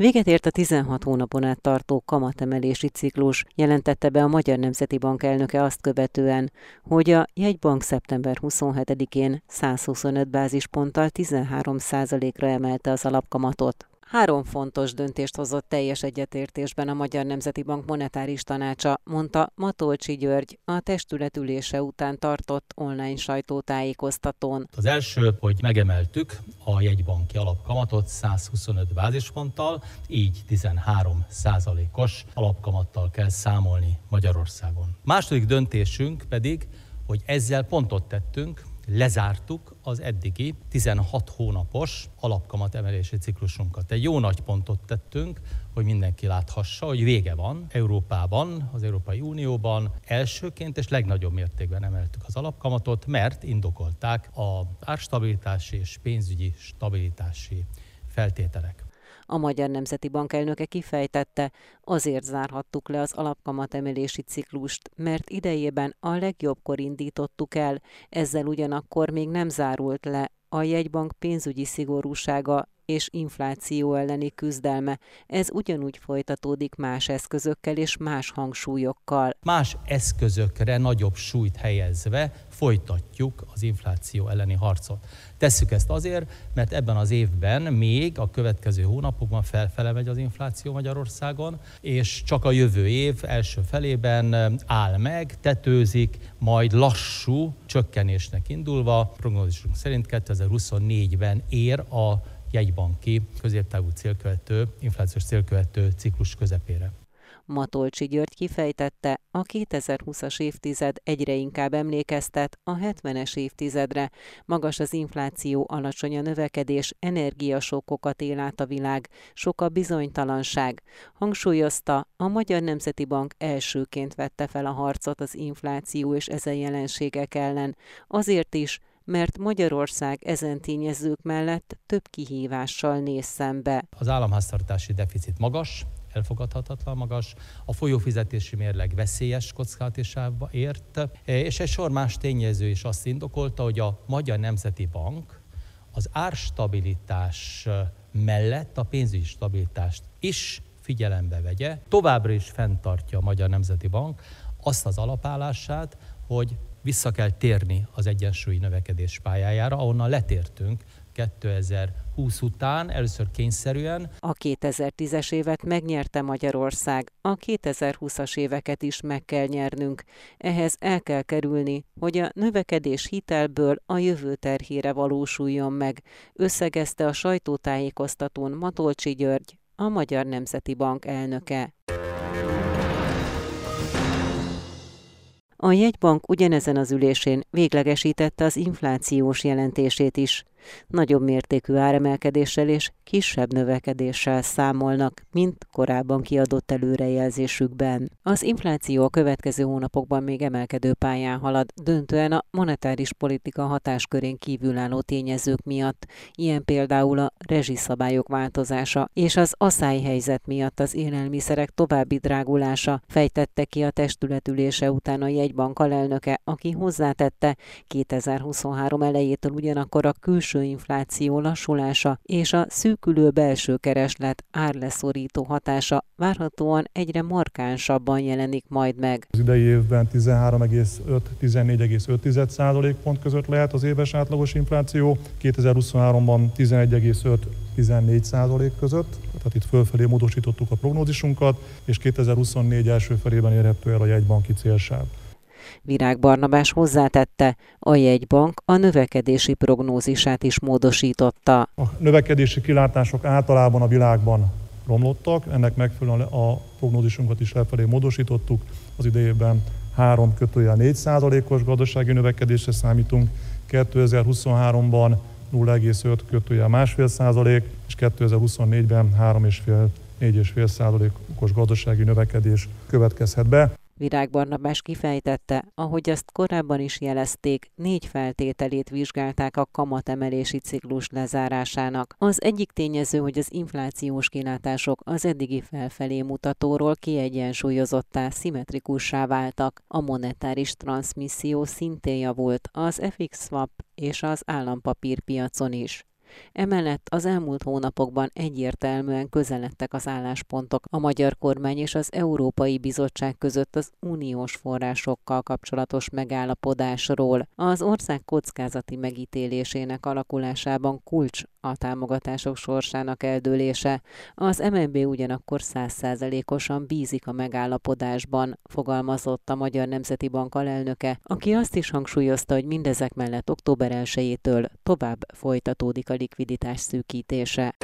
Véget ért a 16 hónapon át tartó kamatemelési ciklus, jelentette be a Magyar Nemzeti Bank elnöke azt követően, hogy a jegybank szeptember 27-én 125 bázisponttal 13% ra emelte az alapkamatot. Három fontos döntést hozott teljes egyetértésben a Magyar Nemzeti Bank monetáris tanácsa, mondta Matolcsi György a testületülése után tartott online sajtótájékoztatón. Az első, hogy megemeltük a jegybanki alapkamatot 125 bázisponttal, így 13 százalékos alapkamattal kell számolni Magyarországon. Második döntésünk pedig, hogy ezzel pontot tettünk lezártuk az eddigi 16 hónapos alapkamat emelési ciklusunkat. Egy jó nagy pontot tettünk, hogy mindenki láthassa, hogy vége van. Európában, az Európai Unióban elsőként és legnagyobb mértékben emeltük az alapkamatot, mert indokolták a árstabilitási és pénzügyi stabilitási feltételek. A Magyar Nemzeti Bank elnöke kifejtette, azért zárhattuk le az alapkamat emelési ciklust, mert idejében a legjobbkor indítottuk el, ezzel ugyanakkor még nem zárult le a jegybank pénzügyi szigorúsága és infláció elleni küzdelme. Ez ugyanúgy folytatódik más eszközökkel és más hangsúlyokkal. Más eszközökre nagyobb súlyt helyezve folytatjuk az infláció elleni harcot. Tesszük ezt azért, mert ebben az évben még a következő hónapokban felfele megy az infláció Magyarországon, és csak a jövő év első felében áll meg, tetőzik, majd lassú csökkenésnek indulva, prognózisunk szerint 2024-ben ér a jegybanki középtávú célkövető, inflációs célkövető ciklus közepére. Matolcsi György kifejtette, a 2020-as évtized egyre inkább emlékeztet a 70-es évtizedre. Magas az infláció, alacsony a növekedés, energiasokokat él át a világ, sok a bizonytalanság. Hangsúlyozta, a Magyar Nemzeti Bank elsőként vette fel a harcot az infláció és ezen jelenségek ellen. Azért is, mert Magyarország ezen tényezők mellett több kihívással néz szembe. Az államháztartási deficit magas, elfogadhatatlan magas, a folyófizetési mérleg veszélyes kockázatásába ért, és egy sor más tényező is azt indokolta, hogy a Magyar Nemzeti Bank az árstabilitás mellett a pénzügyi stabilitást is figyelembe vegye. Továbbra is fenntartja a Magyar Nemzeti Bank azt az alapállását, hogy vissza kell térni az egyensúlyi növekedés pályájára, ahonnan letértünk 2020 után, először kényszerűen. A 2010-es évet megnyerte Magyarország, a 2020-as éveket is meg kell nyernünk. Ehhez el kell kerülni, hogy a növekedés hitelből a jövő terhére valósuljon meg, összegezte a sajtótájékoztatón Matolcsi György, a Magyar Nemzeti Bank elnöke. A jegybank ugyanezen az ülésén véglegesítette az inflációs jelentését is nagyobb mértékű áremelkedéssel és kisebb növekedéssel számolnak, mint korábban kiadott előrejelzésükben. Az infláció a következő hónapokban még emelkedő pályán halad, döntően a monetáris politika hatáskörén kívülálló tényezők miatt, ilyen például a rezsiszabályok változása és az asszályhelyzet miatt az élelmiszerek további drágulása, fejtette ki a testületülése után a jegybank alelnöke, aki hozzátette 2023 elejétől ugyanakkor a külső külső infláció lassulása és a szűkülő belső kereslet árleszorító hatása várhatóan egyre markánsabban jelenik majd meg. Az idei évben 13,5-14,5 százalékpont között lehet az éves átlagos infláció, 2023-ban 11,5-14 százalék között, tehát itt fölfelé módosítottuk a prognózisunkat, és 2024 első felében érhető el a jegybanki célsáv. Virág Barnabás hozzátette, a jegybank a növekedési prognózisát is módosította. A növekedési kilátások általában a világban romlottak, ennek megfelelően a prognózisunkat is lefelé módosítottuk. Az idejében 3 kötője 4 százalékos gazdasági növekedésre számítunk, 2023-ban 0,5 kötője másfél százalék, és 2024-ben 3,5 4,5 százalékos gazdasági növekedés következhet be. Virág Barnabás kifejtette, ahogy azt korábban is jelezték, négy feltételét vizsgálták a kamatemelési ciklus lezárásának. Az egyik tényező, hogy az inflációs kilátások az eddigi felfelé mutatóról kiegyensúlyozottá, szimmetrikussá váltak. A monetáris transmisszió szintén javult az FX swap és az állampapírpiacon is. Emellett az elmúlt hónapokban egyértelműen közeledtek az álláspontok a magyar kormány és az Európai Bizottság között az uniós forrásokkal kapcsolatos megállapodásról. Az ország kockázati megítélésének alakulásában kulcs a támogatások sorsának eldőlése. Az MNB ugyanakkor százszázalékosan bízik a megállapodásban, fogalmazott a Magyar Nemzeti Bank alelnöke, aki azt is hangsúlyozta, hogy mindezek mellett október 1-től tovább folytatódik a likviditás szűkítése.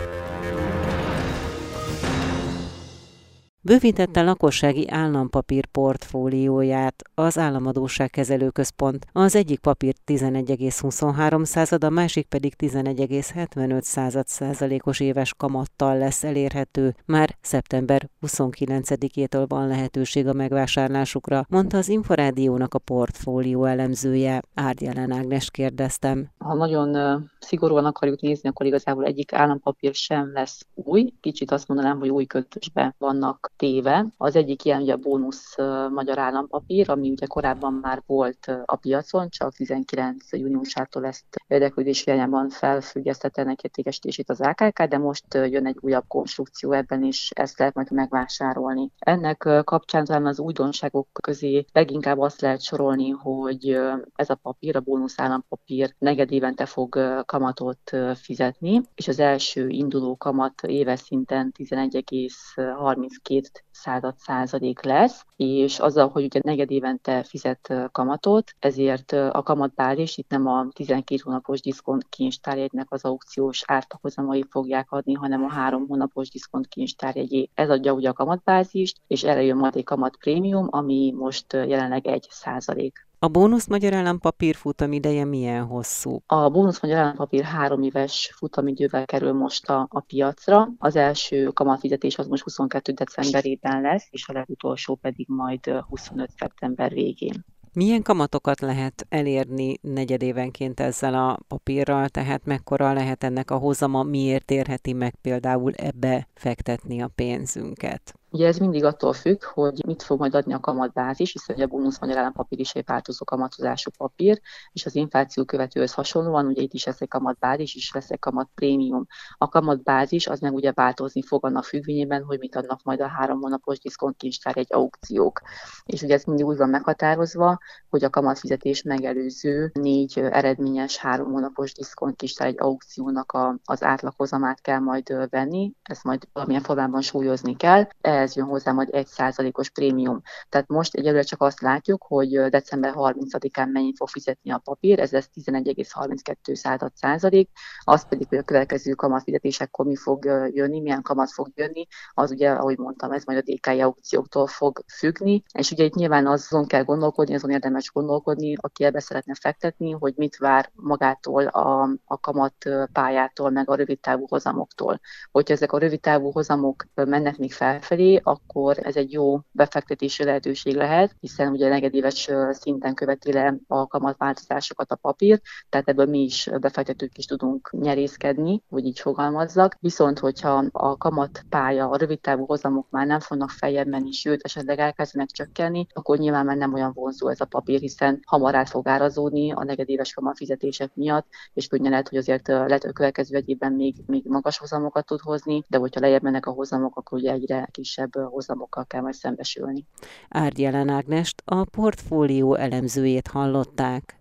Bővítette lakossági állampapír portfólióját az Államadóságkezelő Központ. Az egyik papír 11,23 század, a másik pedig 11,75 század százalékos éves kamattal lesz elérhető. Már szeptember 29-től van lehetőség a megvásárlásukra, mondta az Inforádiónak a portfólió elemzője. Árdjelen Ágnes kérdeztem. Ha nagyon szigorúan akarjuk nézni, akkor igazából egyik állampapír sem lesz új. Kicsit azt mondanám, hogy új költösben vannak téve. Az egyik ilyen ugye a bónusz magyar állampapír, ami ugye korábban már volt a piacon, csak 19 júniusától ezt érdeklődés hiányában felfüggesztette ennek értékesítését az AKK, de most jön egy újabb konstrukció ebben is, ezt lehet majd megvásárolni. Ennek kapcsán talán az újdonságok közé leginkább azt lehet sorolni, hogy ez a papír, a bónusz állampapír neged évente fog kamatot fizetni, és az első induló kamat éves szinten 11,32 század százalék lesz, és azzal, hogy ugye negyed évente fizet kamatot, ezért a kamatbázis itt nem a 12 hónapos diszkont kincstárjegynek az aukciós ártahozamai fogják adni, hanem a három hónapos diszkont kincstárjegyé. Ez adja ugye a kamatbázist, és erre jön majd egy kamat prémium, ami most jelenleg 1 százalék. A bónusz magyar állampapír futamideje milyen hosszú? A bónusz magyar állampapír három éves futamidővel kerül most a, a piacra. Az első kamatfizetés az most 22. decemberében lesz, és a legutolsó pedig majd 25. szeptember végén. Milyen kamatokat lehet elérni negyedévenként ezzel a papírral, tehát mekkora lehet ennek a hozama, miért érheti meg például ebbe fektetni a pénzünket? Ugye ez mindig attól függ, hogy mit fog majd adni a kamatbázis, hiszen a bónusz magyar állampapír is egy változó kamatozású papír, és az infláció követőhöz hasonlóan, ugye itt is lesz egy kamatbázis, és lesz egy kamat prémium. A kamatbázis az meg ugye változni fog annak függvényében, hogy mit adnak majd a három hónapos diszkontkincstár egy aukciók. És ugye ez mindig úgy van meghatározva, hogy a kamatfizetés megelőző négy eredményes három hónapos diszkontkincstár egy aukciónak a, az átlaghozamát kell majd venni, ezt majd valamilyen formában súlyozni kell ehhez jön hozzá majd egy százalékos prémium. Tehát most egyelőre csak azt látjuk, hogy december 30-án mennyit fog fizetni a papír, ez lesz 11,32 százalék, az pedig, hogy a következő kamatfizetésekkor mi fog jönni, milyen kamat fog jönni, az ugye, ahogy mondtam, ez majd a DKI aukcióktól fog függni, és ugye itt nyilván azon kell gondolkodni, azon érdemes gondolkodni, aki ebbe szeretne fektetni, hogy mit vár magától a, a kamat pályától, meg a rövidtávú hozamoktól. Hogyha ezek a rövidtávú hozamok mennek még felfelé, akkor ez egy jó befektetési lehetőség lehet, hiszen ugye negyedéves szinten követi le a kamatváltozásokat a papír, tehát ebből mi is befektetők is tudunk nyerészkedni, hogy így fogalmazzak. Viszont, hogyha a kamatpálya, a rövidtávú hozamok már nem fognak feljebb menni, sőt, esetleg elkezdenek csökkenni, akkor nyilván már nem olyan vonzó ez a papír, hiszen hamar át fog árazódni a negyedéves kamatfizetések miatt, és könnyen lehet, hogy azért lehet, hogy a következő egy évben még, még magas hozamokat tud hozni, de hogyha lejjebb mennek a hozamok, akkor ugye egyre kis kisebb hozamokkal kell majd szembesülni. Árdjelen Ágnest, a portfólió elemzőjét hallották.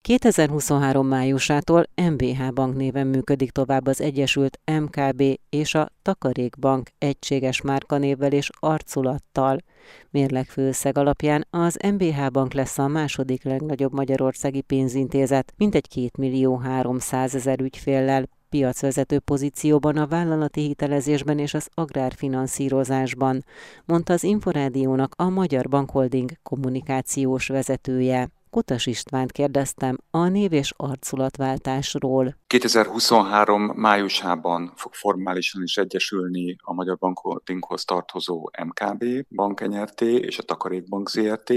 2023 májusától MBH Bank néven működik tovább az Egyesült MKB és a Takarékbank egységes márkanévvel és arculattal. Mérlegfőszeg alapján az MBH Bank lesz a második legnagyobb magyarországi pénzintézet, mintegy 2 millió 300 ezer ügyféllel, piacvezető pozícióban a vállalati hitelezésben és az agrárfinanszírozásban, mondta az Inforádiónak a Magyar Bankholding kommunikációs vezetője. Kutas Istvánt kérdeztem a név és arculatváltásról. 2023 májusában fog formálisan is egyesülni a Magyar Bankholdinghoz tartozó MKB Bank NRT és a Takarékbank ZRT.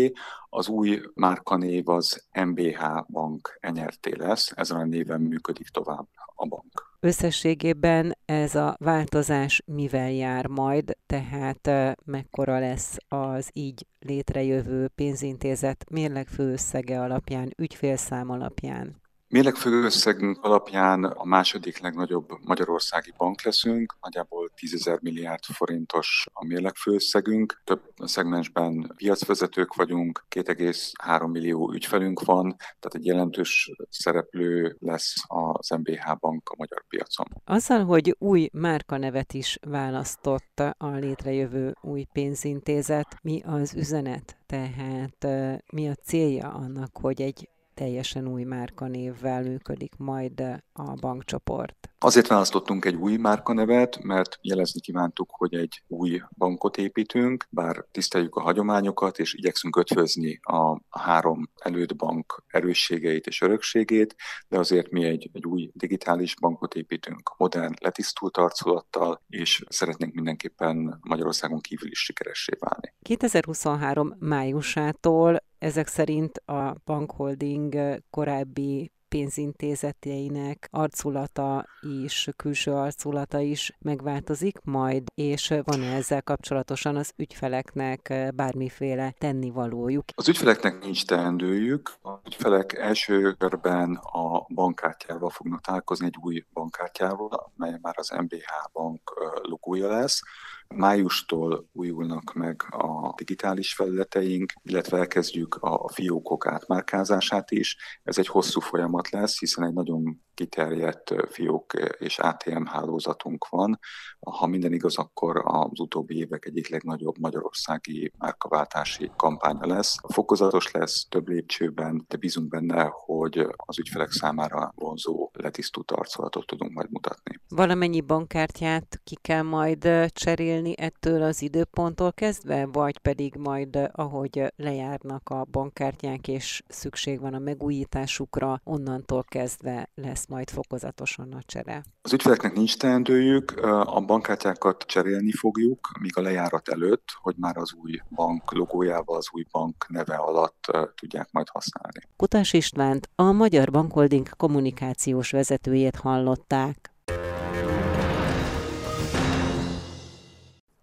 Az új márkanév az MBH Bank NRT lesz, ezen a néven működik tovább a bank. Összességében ez a változás mivel jár majd, tehát mekkora lesz az így létrejövő pénzintézet mérleg főösszege alapján, ügyfélszám alapján? Mérlegfőösszegünk alapján a második legnagyobb magyarországi bank leszünk, nagyjából 10 milliárd forintos a mérlegfőösszegünk. Több szegmensben piacvezetők vagyunk, 2,3 millió ügyfelünk van, tehát egy jelentős szereplő lesz az MBH Bank a magyar piacon. Azzal, hogy új márkanevet is választott a létrejövő új pénzintézet, mi az üzenet? Tehát mi a célja annak, hogy egy teljesen új márkanévvel működik majd a bankcsoport. Azért választottunk egy új márkanevet, mert jelezni kívántuk, hogy egy új bankot építünk, bár tiszteljük a hagyományokat, és igyekszünk ötvözni a három bank erősségeit és örökségét, de azért mi egy, egy új digitális bankot építünk, modern, letisztult arculattal, és szeretnénk mindenképpen Magyarországon kívül is sikeressé válni. 2023 májusától ezek szerint a bankholding korábbi pénzintézeteinek arculata is, külső arculata is megváltozik majd, és van-e ezzel kapcsolatosan az ügyfeleknek bármiféle tennivalójuk? Az ügyfeleknek nincs teendőjük. Az ügyfelek első körben a bankkártyával fognak találkozni, egy új bankkártyával, mely már az MBH bank logója lesz. Májustól újulnak meg a digitális felületeink, illetve elkezdjük a fiókok átmárkázását is. Ez egy hosszú folyamat lesz, hiszen egy nagyon kiterjedt fiók és ATM hálózatunk van. Ha minden igaz, akkor az utóbbi évek egyik legnagyobb magyarországi márkaváltási kampánya lesz. Fokozatos lesz több lépcsőben, de bízunk benne, hogy az ügyfelek számára vonzó, letisztult arcolatot tudunk majd mutatni. Valamennyi bankkártyát ki kell majd cserélni ettől az időponttól kezdve, vagy pedig majd ahogy lejárnak a bankkártyák és szükség van a megújításukra, onnantól kezdve lesz majd fokozatosan a csere? Az ügyfeleknek nincs teendőjük, a bankkártyákat cserélni fogjuk, míg a lejárat előtt, hogy már az új bank logójával, az új bank neve alatt tudják majd használni. Kutás Istvánt, a Magyar Bankholding kommunikációs vezetőjét hallották.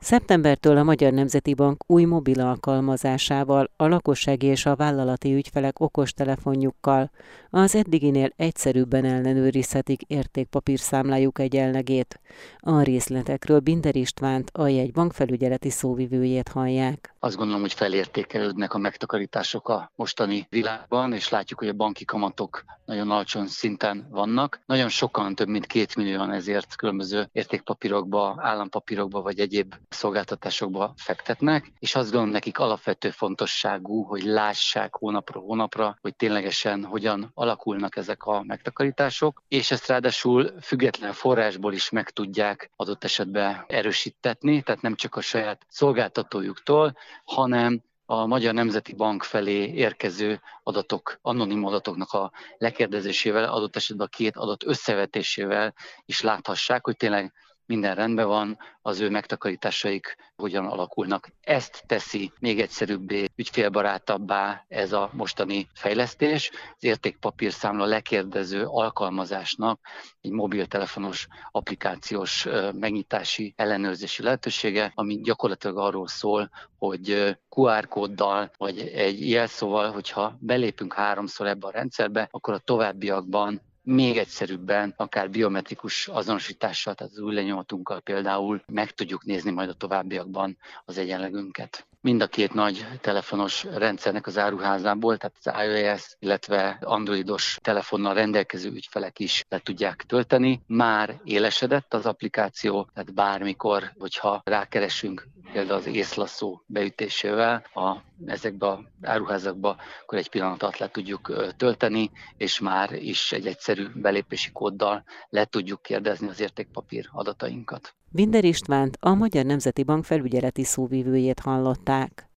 Szeptembertől a Magyar Nemzeti Bank új mobil alkalmazásával, a lakossági és a vállalati ügyfelek okostelefonjukkal az eddiginél egyszerűbben ellenőrizhetik értékpapírszámlájuk egyenlegét. A részletekről Binder Istvánt, a jegybank felügyeleti szóvivőjét hallják. Azt gondolom, hogy felértékelődnek a megtakarítások a mostani világban, és látjuk, hogy a banki kamatok nagyon alacsony szinten vannak. Nagyon sokan, több mint két millióan ezért különböző értékpapírokba, állampapírokba vagy egyéb szolgáltatásokba fektetnek, és azt gondolom nekik alapvető fontosságú, hogy lássák hónapról hónapra, hogy ténylegesen hogyan alakulnak ezek a megtakarítások, és ezt ráadásul független forrásból is meg tudják adott esetben erősítetni, tehát nem csak a saját szolgáltatójuktól, hanem a Magyar Nemzeti Bank felé érkező adatok, anonim adatoknak a lekérdezésével, adott esetben a két adat összevetésével is láthassák, hogy tényleg minden rendben van, az ő megtakarításaik hogyan alakulnak. Ezt teszi még egyszerűbbé, ügyfélbarátabbá ez a mostani fejlesztés. Az értékpapírszámla lekérdező alkalmazásnak egy mobiltelefonos applikációs megnyitási ellenőrzési lehetősége, ami gyakorlatilag arról szól, hogy QR kóddal vagy egy jelszóval, hogyha belépünk háromszor ebbe a rendszerbe, akkor a továbbiakban még egyszerűbben, akár biometrikus azonosítással, tehát az új lenyomatunkkal például meg tudjuk nézni majd a továbbiakban az egyenlegünket mind a két nagy telefonos rendszernek az áruházából, tehát az iOS, illetve androidos telefonnal rendelkező ügyfelek is le tudják tölteni. Már élesedett az applikáció, tehát bármikor, hogyha rákeresünk például az észlaszó beütésével a, ezekbe a áruházakba, akkor egy pillanat alatt le tudjuk tölteni, és már is egy egyszerű belépési kóddal le tudjuk kérdezni az értékpapír adatainkat. Binder Istvánt, a Magyar Nemzeti Bank felügyeleti szóvívőjét hallották.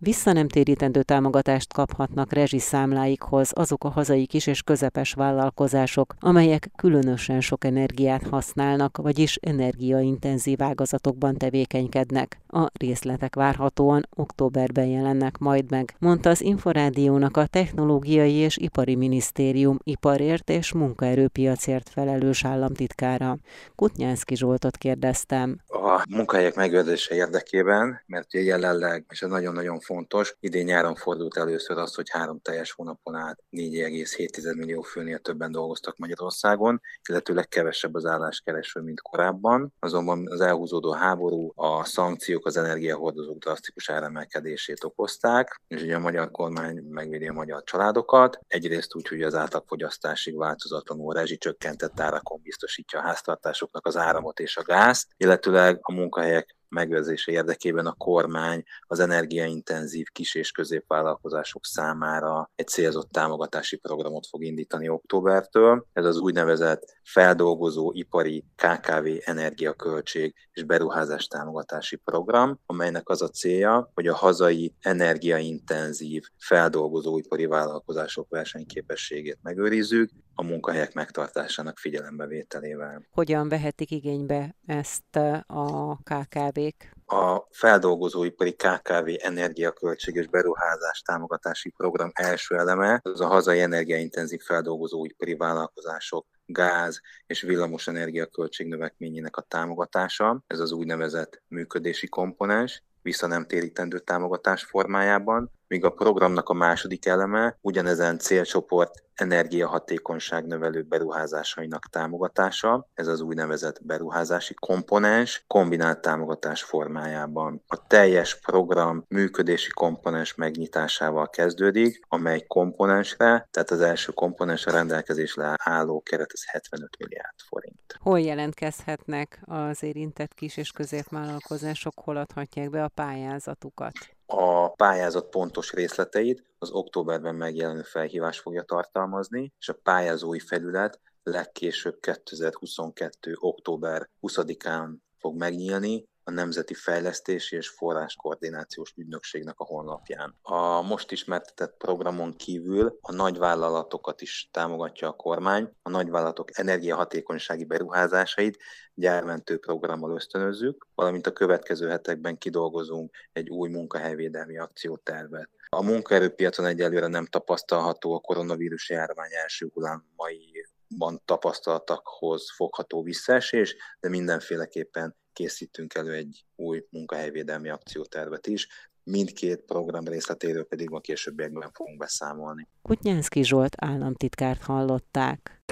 Vissza nem térítendő támogatást kaphatnak rezsiszámláikhoz azok a hazai kis és közepes vállalkozások, amelyek különösen sok energiát használnak, vagyis energiaintenzív ágazatokban tevékenykednek. A részletek várhatóan októberben jelennek majd meg, mondta az Inforádiónak a Technológiai és Ipari Minisztérium iparért és munkaerőpiacért felelős államtitkára. Kutnyánszki Zsoltot kérdeztem. A munkahelyek megőrzése érdekében, mert jelenleg, és ez nagyon-nagyon fontos, idén nyáron fordult először az, hogy három teljes hónapon át 4,7 millió főnél többen dolgoztak Magyarországon, illetőleg kevesebb az álláskereső, mint korábban. Azonban az elhúzódó háború, a szankciók az energiahordozók drasztikus áremelkedését okozták, és ugye a magyar kormány megvédi a magyar családokat. Egyrészt úgy, hogy az átlagfogyasztásig változatlanul rezsicsökkentett árakon biztosítja a háztartásoknak az áramot és a gázt, illetőleg a munkahelyek megőrzése érdekében a kormány az energiaintenzív kis- és középvállalkozások számára egy célzott támogatási programot fog indítani októbertől. Ez az úgynevezett feldolgozó ipari KKV energiaköltség és beruházás támogatási program, amelynek az a célja, hogy a hazai energiaintenzív feldolgozóipari vállalkozások versenyképességét megőrizzük, a munkahelyek megtartásának figyelembevételével. Hogyan vehetik igénybe ezt a KKV-k? A feldolgozóipari KKV energiaköltség és beruházás támogatási program első eleme az a hazai energiaintenzív feldolgozóipari vállalkozások gáz és villamos energiaköltség növekményének a támogatása, ez az úgynevezett működési komponens, vissza nem térítendő támogatás formájában, míg a programnak a második eleme ugyanezen célcsoport energiahatékonyság növelő beruházásainak támogatása, ez az úgynevezett beruházási komponens kombinált támogatás formájában. A teljes program működési komponens megnyitásával kezdődik, amely komponensre, tehát az első komponensre rendelkezésre álló keret ez 75 milliárd forint. Hol jelentkezhetnek az érintett kis és középvállalkozások, hol adhatják be a pályázatukat? A pályázat pontos részleteit az októberben megjelenő felhívás fogja tartalmazni, és a pályázói felület legkésőbb 2022. október 20-án fog megnyílni, a Nemzeti Fejlesztési és Forráskoordinációs Ügynökségnek a honlapján. A most ismertetett programon kívül a nagyvállalatokat is támogatja a kormány, a nagyvállalatok energiahatékonysági beruházásait gyármentő programmal ösztönözzük, valamint a következő hetekben kidolgozunk egy új munkahelyvédelmi akciótervet. A munkaerőpiacon egyelőre nem tapasztalható a koronavírus járvány első hullámaiban tapasztaltakhoz fogható visszaesés, de mindenféleképpen készítünk elő egy új munkahelyvédelmi akciótervet is, mindkét program részletéről pedig a későbbiekben fogunk beszámolni. Kutnyánszki Zsolt államtitkárt hallották.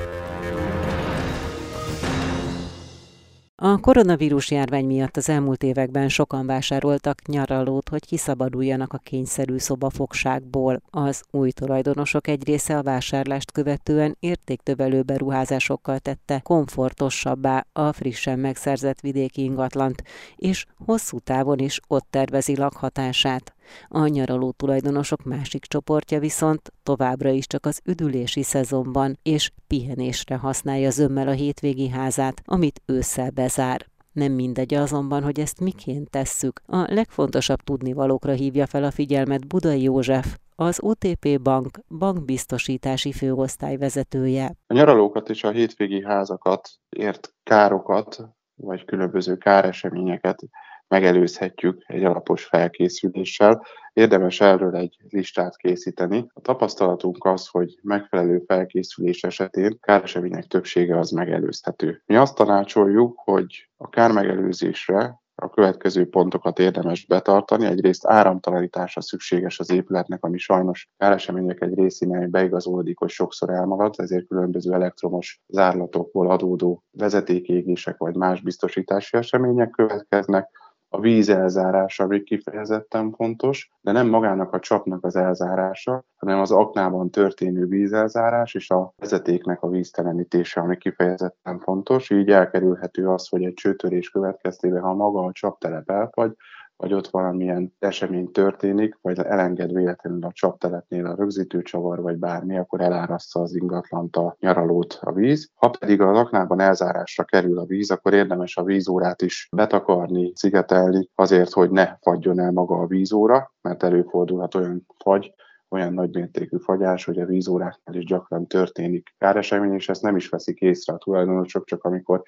A koronavírus járvány miatt az elmúlt években sokan vásároltak nyaralót, hogy kiszabaduljanak a kényszerű szobafogságból. Az új tulajdonosok egy része a vásárlást követően értéktövelő beruházásokkal tette komfortosabbá a frissen megszerzett vidéki ingatlant, és hosszú távon is ott tervezi lakhatását. A nyaraló tulajdonosok másik csoportja viszont továbbra is csak az üdülési szezonban és pihenésre használja zömmel a hétvégi házát, amit ősszel bezár. Nem mindegy azonban, hogy ezt miként tesszük. A legfontosabb tudnivalókra hívja fel a figyelmet Budai József, az OTP Bank bankbiztosítási főosztály vezetője. A nyaralókat és a hétvégi házakat ért károkat, vagy különböző káreseményeket megelőzhetjük egy alapos felkészüléssel. Érdemes erről egy listát készíteni. A tapasztalatunk az, hogy megfelelő felkészülés esetén káresemények többsége az megelőzhető. Mi azt tanácsoljuk, hogy a kármegelőzésre a következő pontokat érdemes betartani. Egyrészt áramtalanítása szükséges az épületnek, ami sajnos káresemények egy részénél beigazolódik, hogy sokszor elmarad, ezért különböző elektromos zárlatokból adódó vezetékégések vagy más biztosítási események következnek a víz elzárása, ami kifejezetten fontos, de nem magának a csapnak az elzárása, hanem az aknában történő vízelzárás és a vezetéknek a víztelenítése, ami kifejezetten fontos. Így elkerülhető az, hogy egy csőtörés következtében, ha maga a csaptelep elfagy, vagy ott valamilyen esemény történik, vagy elenged véletlenül a csaptelepnél a rögzítőcsavar, vagy bármi, akkor eláraszta az ingatlant a nyaralót a víz. Ha pedig a laknában elzárásra kerül a víz, akkor érdemes a vízórát is betakarni, szigetelni, azért, hogy ne fagyjon el maga a vízóra, mert előfordulhat olyan fagy, olyan nagymértékű fagyás, hogy a vízóráknál is gyakran történik káresemény, és ezt nem is veszik észre a tulajdonosok, csak amikor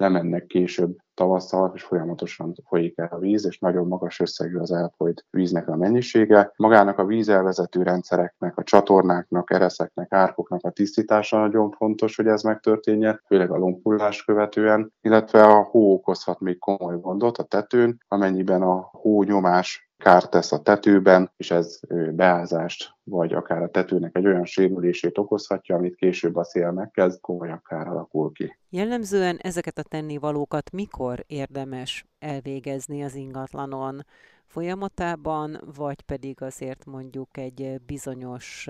lemennek később tavasszal, és folyamatosan folyik el a víz, és nagyon magas összegű az elfolyt víznek a mennyisége. Magának a vízelvezető rendszereknek, a csatornáknak, ereszeknek, árkoknak a tisztítása nagyon fontos, hogy ez megtörténjen, főleg a lompullás követően, illetve a hó okozhat még komoly gondot a tetőn, amennyiben a hó nyomás kárt tesz a tetőben, és ez beázást, vagy akár a tetőnek egy olyan sérülését okozhatja, amit később a szél megkezd, komolyabb kár alakul ki. Jellemzően ezeket a tennivalókat mikor érdemes elvégezni az ingatlanon? Folyamatában, vagy pedig azért mondjuk egy bizonyos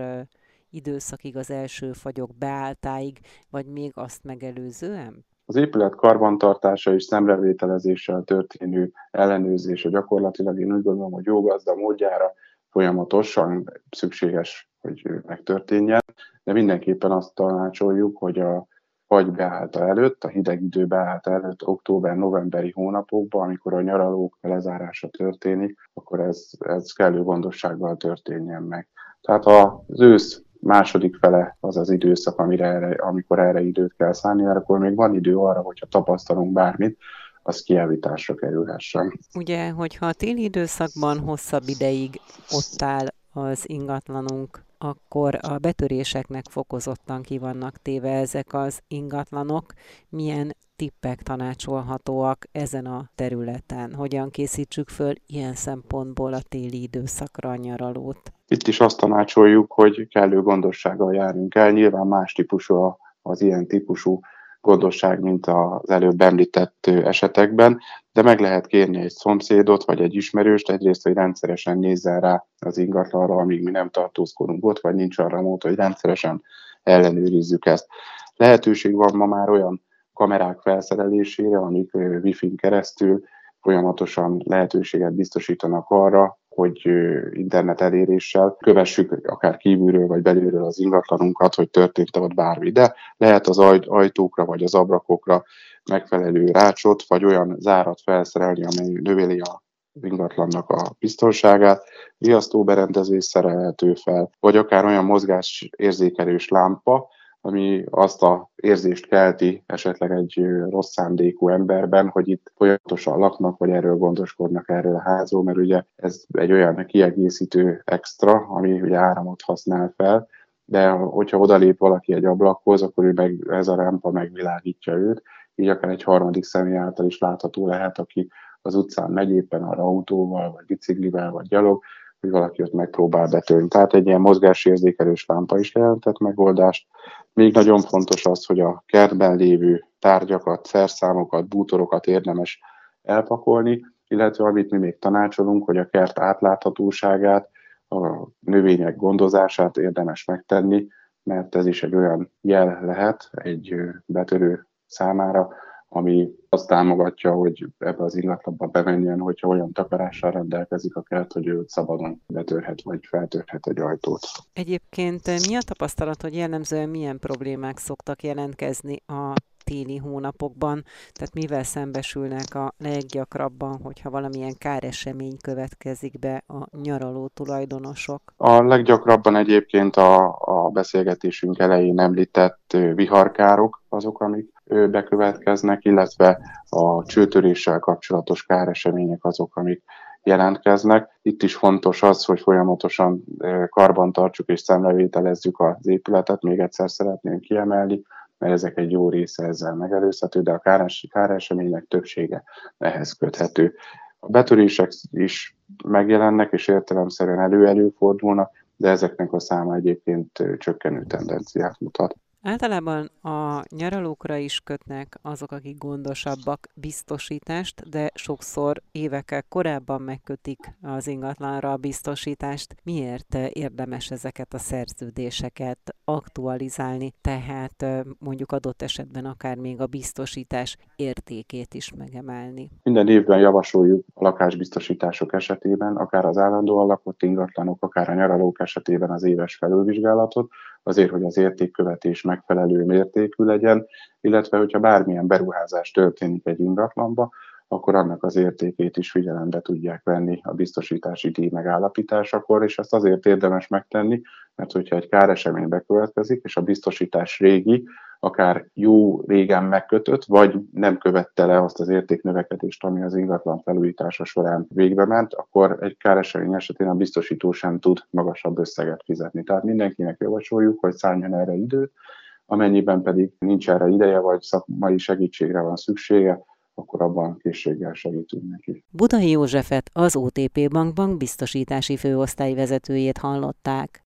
időszakig az első fagyok beálltáig, vagy még azt megelőzően? Az épület karbantartása és szemrevételezéssel történő ellenőrzése gyakorlatilag én úgy gondolom, hogy jó gazda módjára folyamatosan szükséges, hogy megtörténjen, de mindenképpen azt tanácsoljuk, hogy a vagy beállta előtt, a hideg idő beállta előtt, október-novemberi hónapokban, amikor a nyaralók lezárása történik, akkor ez, ez kellő gondossággal történjen meg. Tehát az ősz második fele az az időszak, amire erre, amikor erre időt kell szállni, mert akkor még van idő arra, hogyha tapasztalunk bármit, az kijavításra kerülhessen. Ugye, hogyha a téli időszakban hosszabb ideig ott áll az ingatlanunk, akkor a betöréseknek fokozottan ki vannak téve ezek az ingatlanok. Milyen tippek tanácsolhatóak ezen a területen? Hogyan készítsük föl ilyen szempontból a téli időszakra a nyaralót? Itt is azt tanácsoljuk, hogy kellő gondossággal járjunk el. Nyilván más típusú az ilyen típusú gondosság, mint az előbb említett esetekben, de meg lehet kérni egy szomszédot vagy egy ismerőst, egyrészt, hogy rendszeresen nézzen rá az ingatlanra, amíg mi nem tartózkodunk ott, vagy nincs arra mód, hogy rendszeresen ellenőrizzük ezt. Lehetőség van ma már olyan kamerák felszerelésére, amik wifi-n keresztül folyamatosan lehetőséget biztosítanak arra, hogy internet eléréssel kövessük akár kívülről vagy belülről az ingatlanunkat, hogy történt ott bármi. De lehet az ajtókra vagy az abrakokra megfelelő rácsot, vagy olyan zárat felszerelni, amely növeli a ingatlannak a biztonságát, berendezés szerelhető fel, vagy akár olyan mozgás érzékelős lámpa, ami azt a érzést kelti esetleg egy rossz szándékú emberben, hogy itt folyamatosan laknak, vagy erről gondoskodnak erről a házról, mert ugye ez egy olyan kiegészítő extra, ami ugye áramot használ fel, de hogyha odalép valaki egy ablakhoz, akkor ő meg, ez a rámpa megvilágítja őt, így akár egy harmadik személy által is látható lehet, aki az utcán megy éppen arra autóval, vagy biciklivel, vagy gyalog, hogy valaki ott megpróbál betörni. Tehát egy ilyen mozgásérzékelős lámpa is jelentett megoldást. Még nagyon fontos az, hogy a kertben lévő tárgyakat, szerszámokat, bútorokat érdemes elpakolni, illetve amit mi még tanácsolunk, hogy a kert átláthatóságát, a növények gondozását érdemes megtenni, mert ez is egy olyan jel lehet egy betörő számára, ami azt támogatja, hogy ebbe az illatlanba bemenjen, hogyha olyan takarással rendelkezik a kert, hogy ő szabadon betörhet vagy feltörhet egy ajtót. Egyébként mi a tapasztalat, hogy jellemzően milyen problémák szoktak jelentkezni a téli hónapokban, tehát mivel szembesülnek a leggyakrabban, hogyha valamilyen káresemény következik be a nyaraló tulajdonosok? A leggyakrabban egyébként a, a beszélgetésünk elején említett viharkárok azok, amik bekövetkeznek, illetve a csőtöréssel kapcsolatos káresemények azok, amik jelentkeznek. Itt is fontos az, hogy folyamatosan karban tartsuk és szemlevételezzük az épületet, még egyszer szeretném kiemelni, mert ezek egy jó része ezzel megelőzhető, de a káres, káresemények többsége ehhez köthető. A betörések is megjelennek, és értelemszerűen elő-előfordulnak, de ezeknek a száma egyébként csökkenő tendenciát mutat. Általában a nyaralókra is kötnek azok, akik gondosabbak biztosítást, de sokszor évekkel korábban megkötik az ingatlanra a biztosítást. Miért érdemes ezeket a szerződéseket aktualizálni, tehát mondjuk adott esetben akár még a biztosítás értékét is megemelni. Minden évben javasoljuk a lakásbiztosítások esetében, akár az állandóan lakott ingatlanok, akár a nyaralók esetében az éves felülvizsgálatot, azért, hogy az értékkövetés megfelelő mértékű legyen, illetve hogyha bármilyen beruházás történik egy ingatlanba, akkor annak az értékét is figyelembe tudják venni a biztosítási díj megállapításakor, és ezt azért érdemes megtenni, mert hogyha egy káresemény bekövetkezik, és a biztosítás régi, akár jó régen megkötött, vagy nem követte le azt az értéknövekedést, ami az ingatlan felújítása során végbe ment, akkor egy káresemény esetén a biztosító sem tud magasabb összeget fizetni. Tehát mindenkinek javasoljuk, hogy szálljon erre időt, amennyiben pedig nincs erre ideje, vagy szakmai segítségre van szüksége, akkor abban készséggel segítünk neki. Budai Józsefet az OTP Bankbank biztosítási főosztály vezetőjét hallották.